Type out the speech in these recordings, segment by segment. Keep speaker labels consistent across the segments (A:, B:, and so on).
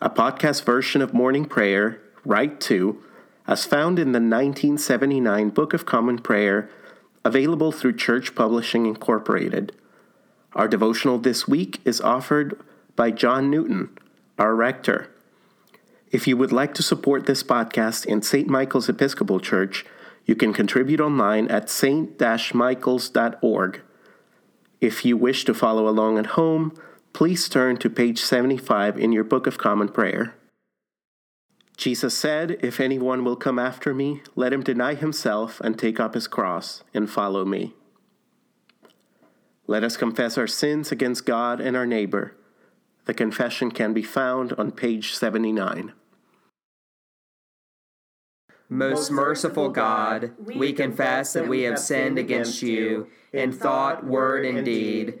A: a podcast version of morning prayer, Rite Two, as found in the 1979 Book of Common Prayer, available through Church Publishing Incorporated. Our devotional this week is offered by John Newton, our rector. If you would like to support this podcast in St. Michael's Episcopal Church, you can contribute online at st-michaels.org. If you wish to follow along at home, please turn to page 75 in your Book of Common Prayer. Jesus said, If anyone will come after me, let him deny himself and take up his cross and follow me. Let us confess our sins against God and our neighbor. The confession can be found on page 79.
B: Most merciful God, we confess that we have sinned against you in thought, word, and deed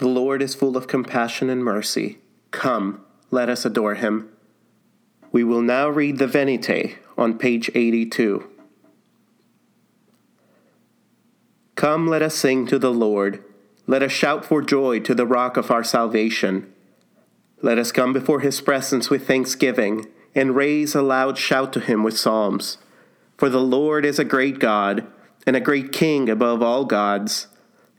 A: The Lord is full of compassion and mercy. Come, let us adore him. We will now read the Venite on page 82. Come, let us sing to the Lord. Let us shout for joy to the rock of our salvation. Let us come before his presence with thanksgiving and raise a loud shout to him with psalms. For the Lord is a great God and a great King above all gods.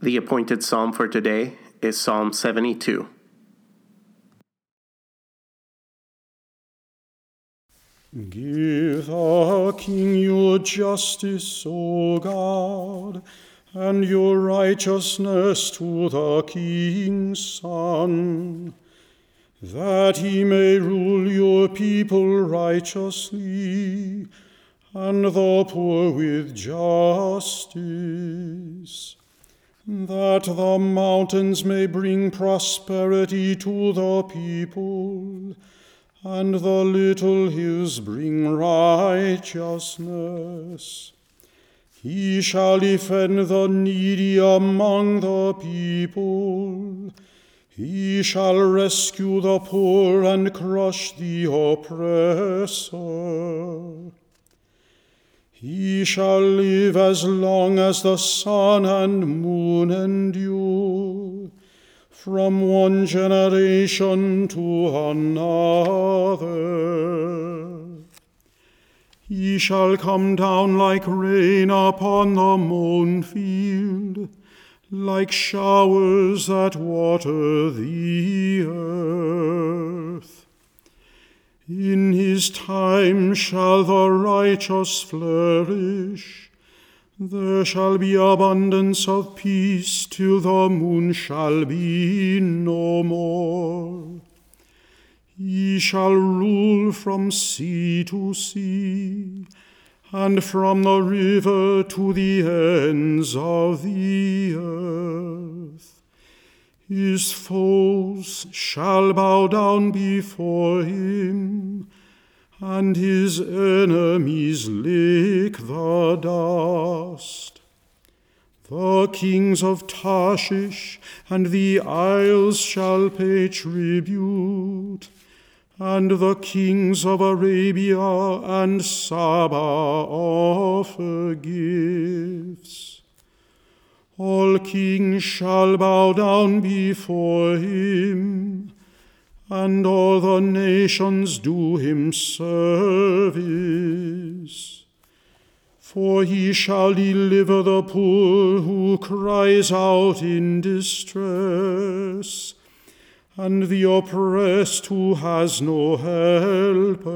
A: The appointed psalm for today is Psalm 72.
C: Give our king your justice, O God, and your righteousness to the king's son, that he may rule your people righteously, and the poor with justice that the mountains may bring prosperity to the people, and the little hills bring righteousness. He shall defend the needy among the people. He shall rescue the poor and crush the oppressor. He shall live as long as the sun and moon endure, from one generation to another. He shall come down like rain upon the mown field, like showers that water the earth. In his time shall the righteous flourish. There shall be abundance of peace till the moon shall be no more. He shall rule from sea to sea and from the river to the ends of the earth. His foes shall bow down before him, and his enemies lick the dust. The kings of Tarshish and the isles shall pay tribute and the kings of Arabia and Saba offer gifts. All kings shall bow down before him, and all the nations do him service. For he shall deliver the poor who cries out in distress and the oppressed who has no helper.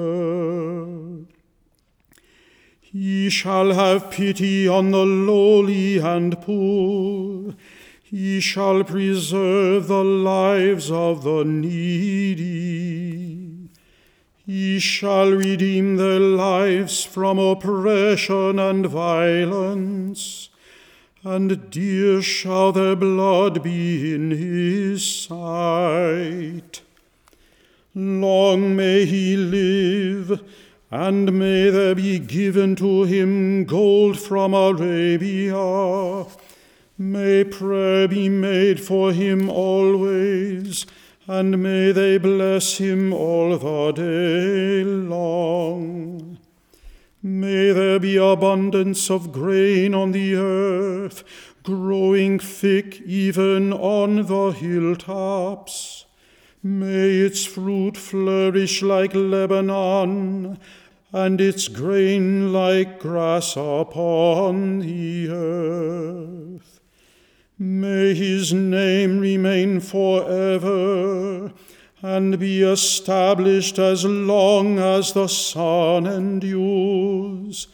C: He shall have pity on the lowly and poor. He shall preserve the lives of the needy. He shall redeem their lives from oppression and violence and dear shall their blood be in his sight. Long may he live, and may there be given to him gold from Arabia. May prayer be made for him always, and may they bless him all the day long. May there be abundance of grain on the earth, growing thick even on the hilltops. May its fruit flourish like Lebanon, and its grain like grass upon the earth. May his name remain forever and be established as long as the sun endures.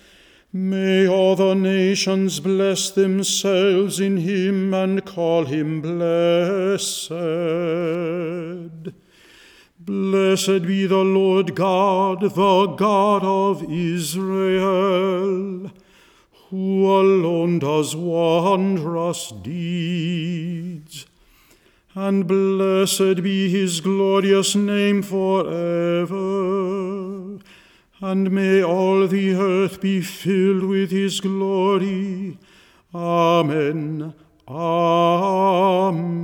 C: May all the nations bless themselves in him and call him blessed. Blessed be the Lord God, the God of Israel, who alone does wondrous deeds and blessed be his glorious name forever. And may all the earth be filled with his glory. Amen. Amen.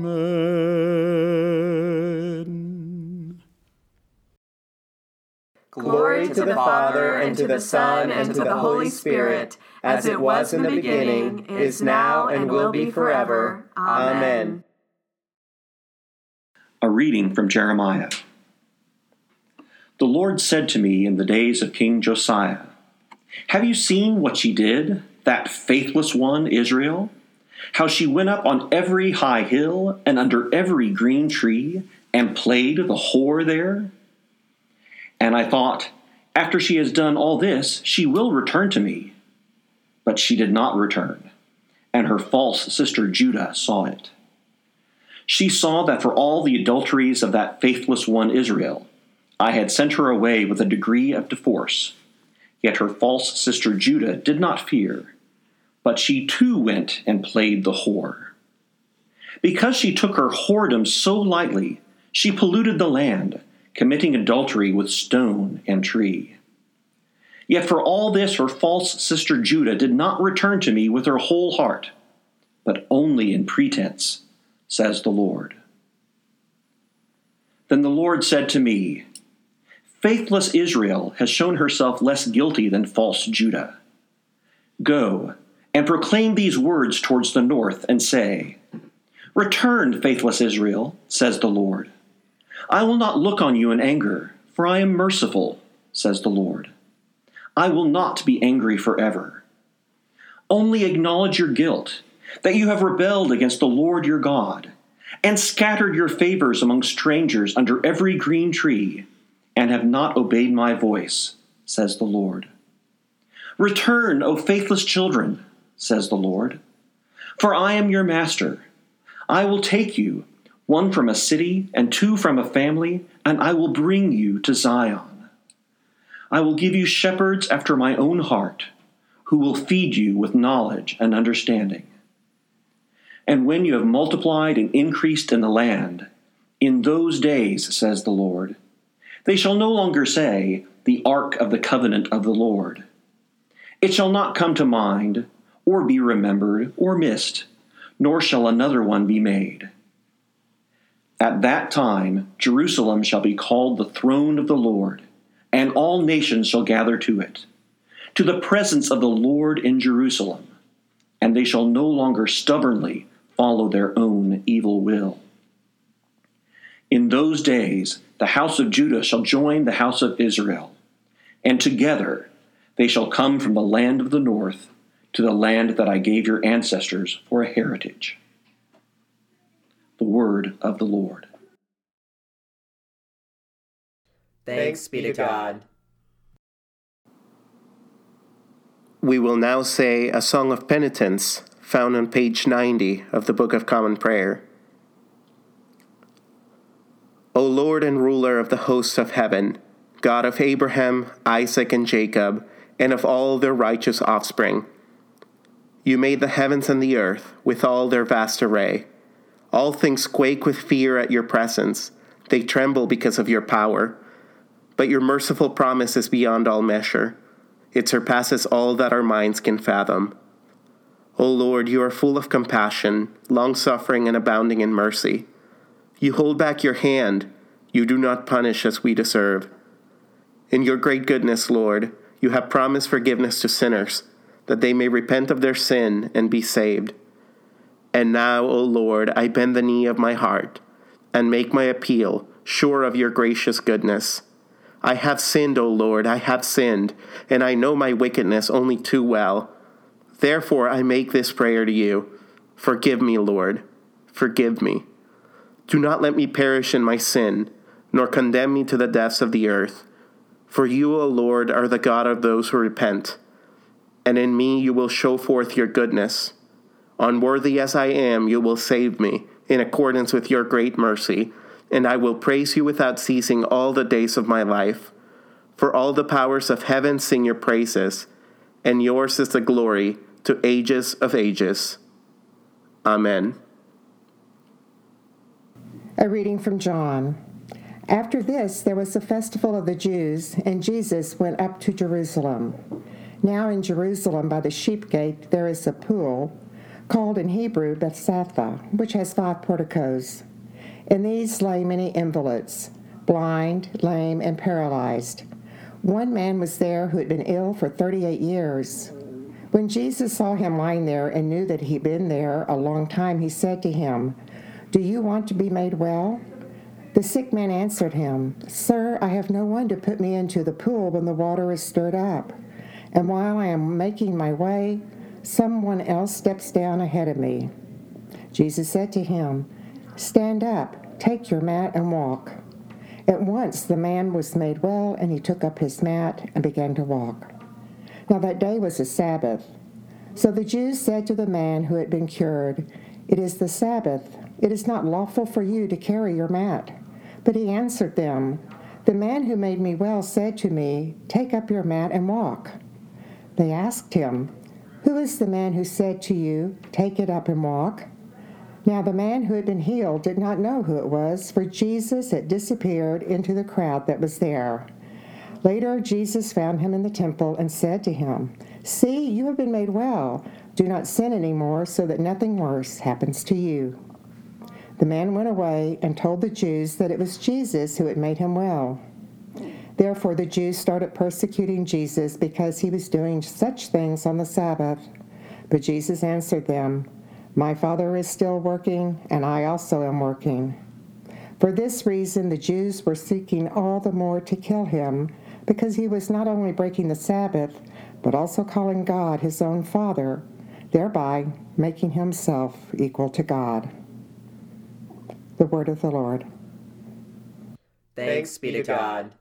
B: Glory to the Father, and to the Son, and to the Holy Spirit, as it was in the beginning, is now, and will be forever. Amen.
D: A reading from Jeremiah. The Lord said to me in the days of King Josiah, Have you seen what she did, that faithless one, Israel? How she went up on every high hill and under every green tree and played the whore there? And I thought, After she has done all this, she will return to me. But she did not return, and her false sister Judah saw it. She saw that for all the adulteries of that faithless one Israel, I had sent her away with a decree of divorce. Yet her false sister Judah did not fear, but she too went and played the whore. Because she took her whoredom so lightly, she polluted the land, committing adultery with stone and tree. Yet for all this, her false sister Judah did not return to me with her whole heart, but only in pretense says the Lord. Then the Lord said to me, Faithless Israel has shown herself less guilty than false Judah. Go and proclaim these words towards the north and say, Return, faithless Israel, says the Lord. I will not look on you in anger, for I am merciful, says the Lord. I will not be angry forever. Only acknowledge your guilt that you have rebelled against the Lord your God, and scattered your favors among strangers under every green tree, and have not obeyed my voice, says the Lord. Return, O faithless children, says the Lord, for I am your master. I will take you, one from a city and two from a family, and I will bring you to Zion. I will give you shepherds after my own heart who will feed you with knowledge and understanding. And when you have multiplied and increased in the land, in those days, says the Lord, they shall no longer say, The ark of the covenant of the Lord. It shall not come to mind, or be remembered, or missed, nor shall another one be made. At that time, Jerusalem shall be called the throne of the Lord, and all nations shall gather to it, to the presence of the Lord in Jerusalem, and they shall no longer stubbornly follow their own evil will. In those days, the house of Judah shall join the house of Israel, and together they shall come from the land of the north to the land that I gave your ancestors for a heritage. The word of the Lord.
B: Thanks be to God.
A: We will now say a song of penitence found on page 90 of the Book of Common Prayer. O Lord and ruler of the hosts of heaven, God of Abraham, Isaac, and Jacob, and of all their righteous offspring, you made the heavens and the earth with all their vast array. All things quake with fear at your presence, they tremble because of your power. But your merciful promise is beyond all measure, it surpasses all that our minds can fathom. O Lord, you are full of compassion, long suffering, and abounding in mercy. You hold back your hand. You do not punish as we deserve. In your great goodness, Lord, you have promised forgiveness to sinners, that they may repent of their sin and be saved. And now, O Lord, I bend the knee of my heart and make my appeal, sure of your gracious goodness. I have sinned, O Lord, I have sinned, and I know my wickedness only too well. Therefore, I make this prayer to you Forgive me, Lord, forgive me. Do not let me perish in my sin, nor condemn me to the depths of the earth. For you, O Lord, are the God of those who repent, and in me you will show forth your goodness. Unworthy as I am, you will save me, in accordance with your great mercy, and I will praise you without ceasing all the days of my life. For all the powers of heaven sing your praises, and yours is the glory to ages of ages. Amen.
E: A reading from John. After this, there was the festival of the Jews, and Jesus went up to Jerusalem. Now, in Jerusalem, by the sheep gate, there is a pool, called in Hebrew Bethzatha, which has five porticos. In these lay many invalids, blind, lame, and paralyzed. One man was there who had been ill for 38 years. When Jesus saw him lying there and knew that he'd been there a long time, he said to him, Do you want to be made well? The sick man answered him, Sir, I have no one to put me into the pool when the water is stirred up. And while I am making my way, someone else steps down ahead of me. Jesus said to him, Stand up, take your mat, and walk. At once the man was made well, and he took up his mat and began to walk. Now that day was a Sabbath. So the Jews said to the man who had been cured, It is the Sabbath. It is not lawful for you to carry your mat. But he answered them, The man who made me well said to me, Take up your mat and walk. They asked him, Who is the man who said to you, Take it up and walk? Now the man who had been healed did not know who it was, for Jesus had disappeared into the crowd that was there. Later, Jesus found him in the temple and said to him, See, you have been made well. Do not sin anymore, so that nothing worse happens to you. The man went away and told the Jews that it was Jesus who had made him well. Therefore, the Jews started persecuting Jesus because he was doing such things on the Sabbath. But Jesus answered them, My Father is still working, and I also am working. For this reason, the Jews were seeking all the more to kill him, because he was not only breaking the Sabbath, but also calling God his own Father, thereby making himself equal to God. The word of the Lord.
B: Thanks be to God.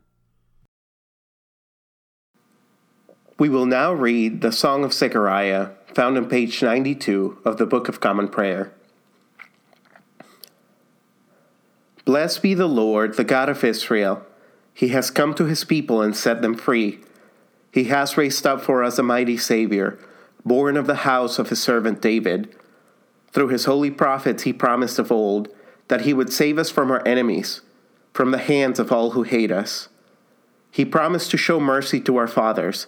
A: We will now read the Song of Zechariah, found on page 92 of the Book of Common Prayer. Blessed be the Lord, the God of Israel. He has come to his people and set them free. He has raised up for us a mighty Savior, born of the house of his servant David. Through his holy prophets, he promised of old that he would save us from our enemies, from the hands of all who hate us. He promised to show mercy to our fathers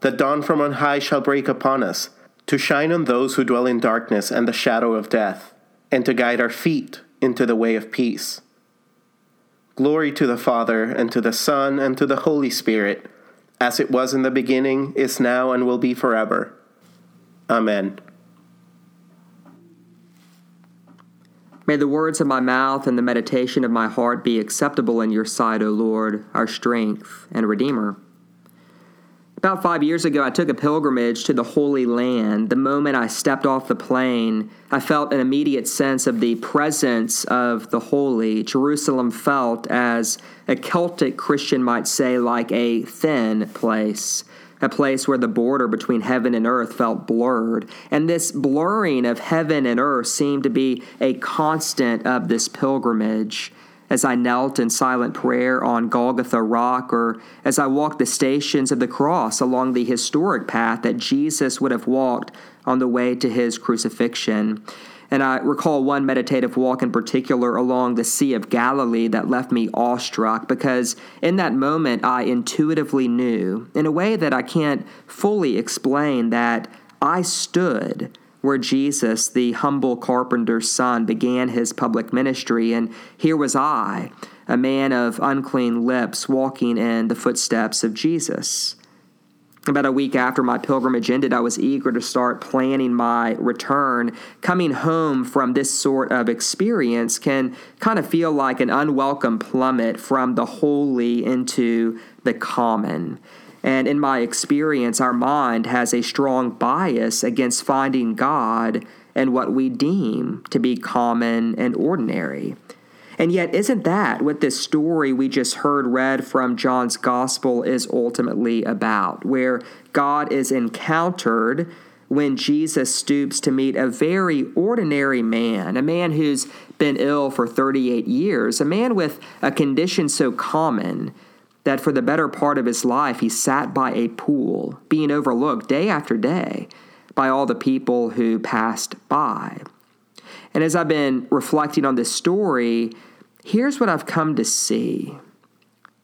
A: the dawn from on high shall break upon us, to shine on those who dwell in darkness and the shadow of death, and to guide our feet into the way of peace. Glory to the Father, and to the Son, and to the Holy Spirit as it was in the beginning, is now, and will be forever. Amen.
B: May the words of my mouth and the meditation of my heart be acceptable in your sight, O Lord, our strength and Redeemer. About five years ago, I took a pilgrimage to the Holy Land. The moment I stepped off the plane, I felt an immediate sense of the presence of the holy. Jerusalem felt, as a Celtic Christian might say, like a thin place a place where the border between heaven and earth felt blurred. And this blurring of heaven and earth seemed to be a constant of this pilgrimage as I knelt in silent prayer on Golgotha Rock, or as I walked the stations of the cross along the historic path that Jesus would have walked on the way to his crucifixion. And I recall one meditative walk in particular along the Sea of Galilee that left me awestruck because in that moment I intuitively knew, in a way that I can't fully explain, that I stood where Jesus, the humble carpenter's son, began his public ministry. And here was I, a man of unclean lips, walking in the footsteps of Jesus. About a week after my pilgrimage ended, I was eager to start planning my return. Coming home from this sort of experience can kind of feel like an unwelcome plummet from the holy into the common. And in my experience, our mind has a strong bias against finding God and what we deem to be common and ordinary. And yet, isn't that what this story we just heard read from John's gospel is ultimately about? Where God is encountered when Jesus stoops to meet a very ordinary man, a man who's been ill for 38 years, a man with a condition so common that for the better part of his life he sat by a pool, being overlooked day after day by all the people who passed by. And as I've been reflecting on this story, here's what I've come to see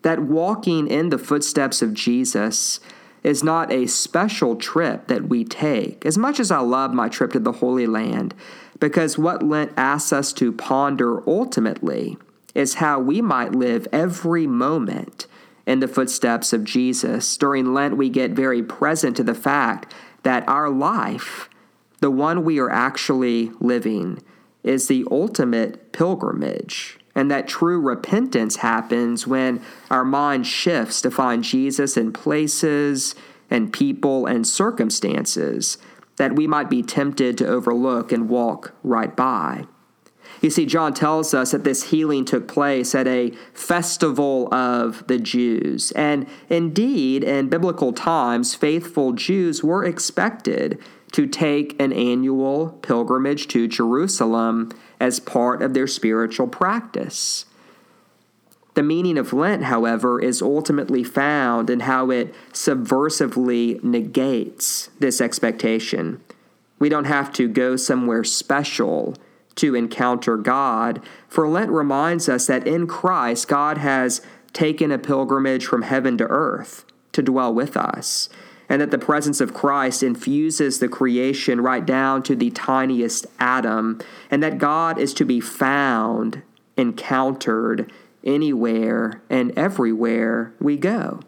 B: that walking in the footsteps of Jesus is not a special trip that we take, as much as I love my trip to the Holy Land, because what Lent asks us to ponder ultimately is how we might live every moment in the footsteps of Jesus. During Lent, we get very present to the fact that our life, the one we are actually living, is the ultimate pilgrimage. And that true repentance happens when our mind shifts to find Jesus in places and people and circumstances that we might be tempted to overlook and walk right by. You see, John tells us that this healing took place at a festival of the Jews. And indeed, in biblical times, faithful Jews were expected to take an annual pilgrimage to Jerusalem as part of their spiritual practice. The meaning of Lent, however, is ultimately found in how it subversively negates this expectation. We don't have to go somewhere special to encounter God. For Lent reminds us that in Christ, God has taken a pilgrimage from heaven to earth to dwell with us, and that the presence of Christ infuses the creation right down to the tiniest atom, and that God is to be found, encountered anywhere and everywhere we go.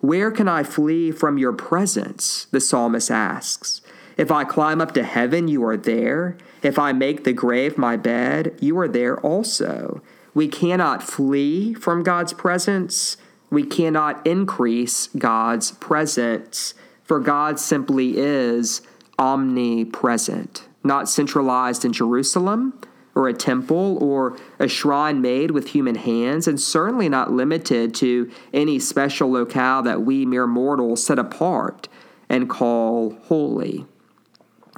B: Where can I flee from your presence? The psalmist asks. If I climb up to heaven, you are there. If I make the grave my bed, you are there also. We cannot flee from God's presence. We cannot increase God's presence, for God simply is omnipresent, not centralized in Jerusalem or a temple or a shrine made with human hands, and certainly not limited to any special locale that we mere mortals set apart and call holy.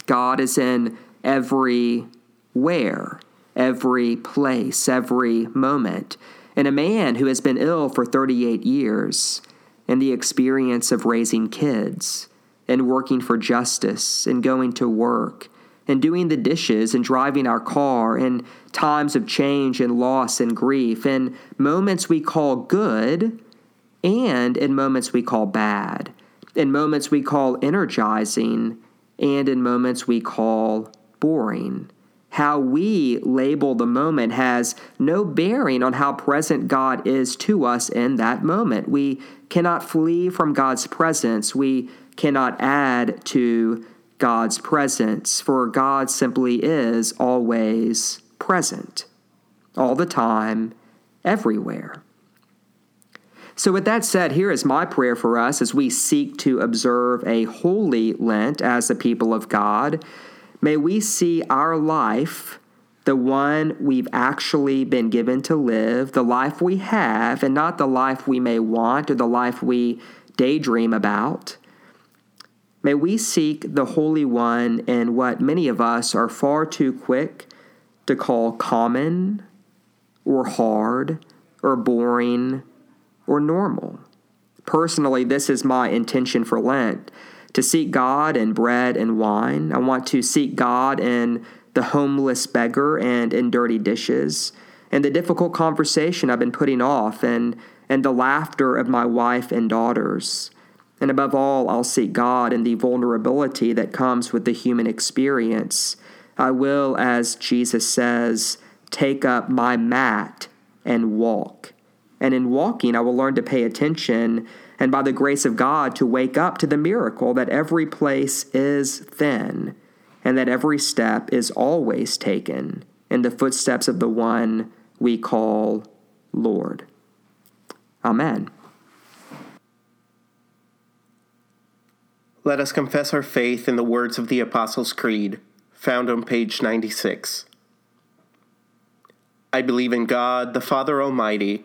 B: God is in every where, every place, every moment. And a man who has been ill for 38 years, and the experience of raising kids, and working for justice, and going to work, and doing the dishes, and driving our car, and times of change and loss and grief, and moments we call good, and in moments we call bad, in moments we call energizing, and in moments we call boring. How we label the moment has no bearing on how present God is to us in that moment. We cannot flee from God's presence. We cannot add to God's presence, for God simply is always present, all the time, everywhere. So, with that said, here is my prayer for us as we seek to observe a holy Lent as the people of God. May we see our life, the one we've actually been given to live, the life we have, and not the life we may want or the life we daydream about. May we seek the Holy One in what many of us are far too quick to call common or hard or boring or normal. Personally, this is my intention for Lent to seek God in bread and wine. I want to seek God in the homeless beggar and in dirty dishes, and the difficult conversation I've been putting off, and, and the laughter of my wife and daughters. And above all, I'll seek God in the vulnerability that comes with the human experience. I will, as Jesus says, take up my mat and walk. And in walking, I will learn to pay attention and by the grace of God to wake up to the miracle that every place is thin and that every step is always taken in the footsteps of the one we call Lord. Amen.
A: Let us confess our faith in the words of the Apostles' Creed, found on page 96. I believe in God, the Father Almighty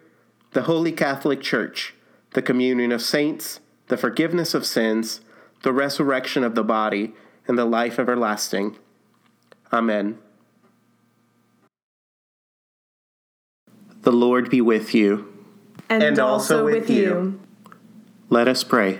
A: the Holy Catholic Church, the communion of saints, the forgiveness of sins, the resurrection of the body, and the life everlasting. Amen. The Lord be with you.
F: And, and also, also with you. you.
A: Let us pray.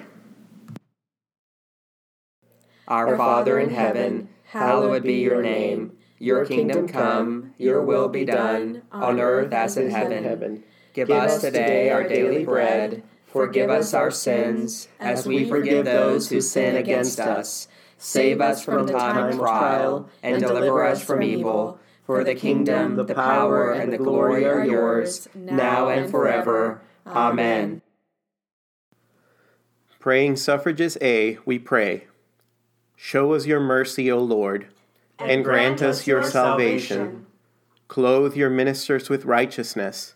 B: Our Father in heaven, hallowed be your name. Your kingdom come, your will be done, on earth as in heaven. Give us today our daily bread. Forgive us our sins, as we forgive those who sin against us. Save us from the time of trial, and deliver us from evil. For the kingdom, the power, and the glory are yours, now and forever. Amen.
A: Praying Suffrages A, we pray. Show us your mercy, O Lord, and grant us your salvation. Clothe your ministers with righteousness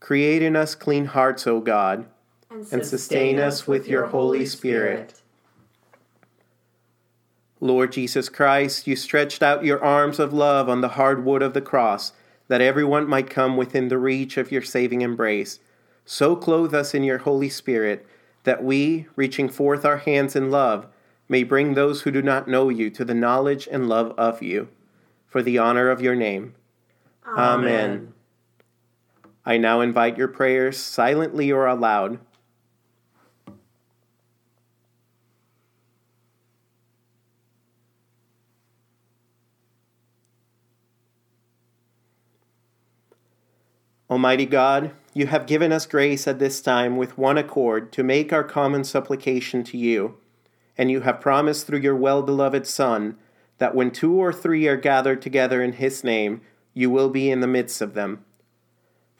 A: Create in us clean hearts, O God, and sustain, and sustain us with your Holy Spirit. Lord Jesus Christ, you stretched out your arms of love on the hard wood of the cross, that everyone might come within the reach of your saving embrace. so clothe us in your Holy Spirit that we, reaching forth our hands in love, may bring those who do not know you to the knowledge and love of you, for the honor of your name. Amen. Amen. I now invite your prayers, silently or aloud. Almighty God, you have given us grace at this time with one accord to make our common supplication to you, and you have promised through your well beloved Son that when two or three are gathered together in his name, you will be in the midst of them.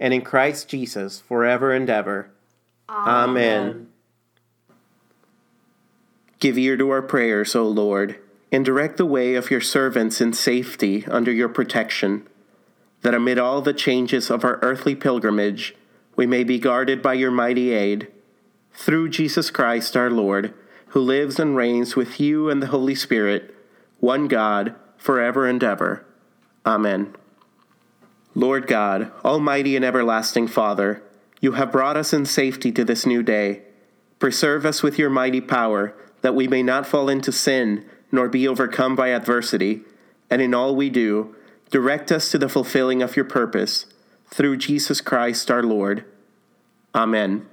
A: and in Christ Jesus forever and ever. Amen. Amen. Give ear to our prayers, O Lord, and direct the way of your servants in safety under your protection that amid all the changes of our earthly pilgrimage, we may be guarded by your mighty aid. Through Jesus Christ our Lord, who lives and reigns with you and the Holy Spirit, one God, forever and ever. Amen. Lord God, Almighty and everlasting Father, you have brought us in safety to this new day. Preserve us with your mighty power, that we may not fall into sin, nor be overcome by adversity, and in all we do, Direct us to the fulfilling of your purpose, through Jesus Christ our Lord. Amen.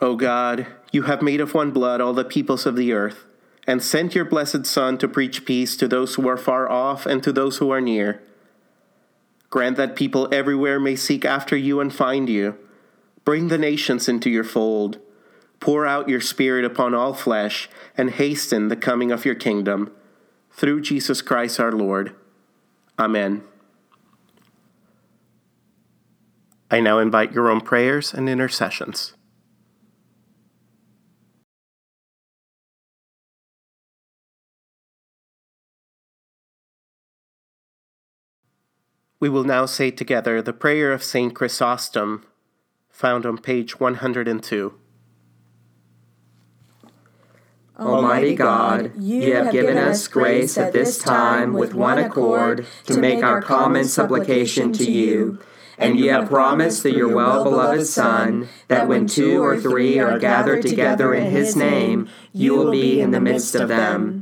A: O God, you have made of one blood all the peoples of the earth, and sent your blessed Son to preach peace to those who are far off and to those who are near. Grant that people everywhere may seek after you and find you. Bring the nations into your fold. Pour out your Spirit upon all flesh, and hasten the coming of your kingdom. Through Jesus Christ our Lord. Amen. I now invite your own prayers and intercessions. We will now say together the prayer of St. Chrysostom, found on page 102.
B: Almighty God, you have given us grace at this time with one accord to make our common supplication to you. And you have promised through your well beloved Son that when two or three are gathered together in his name, you will be in the midst of them.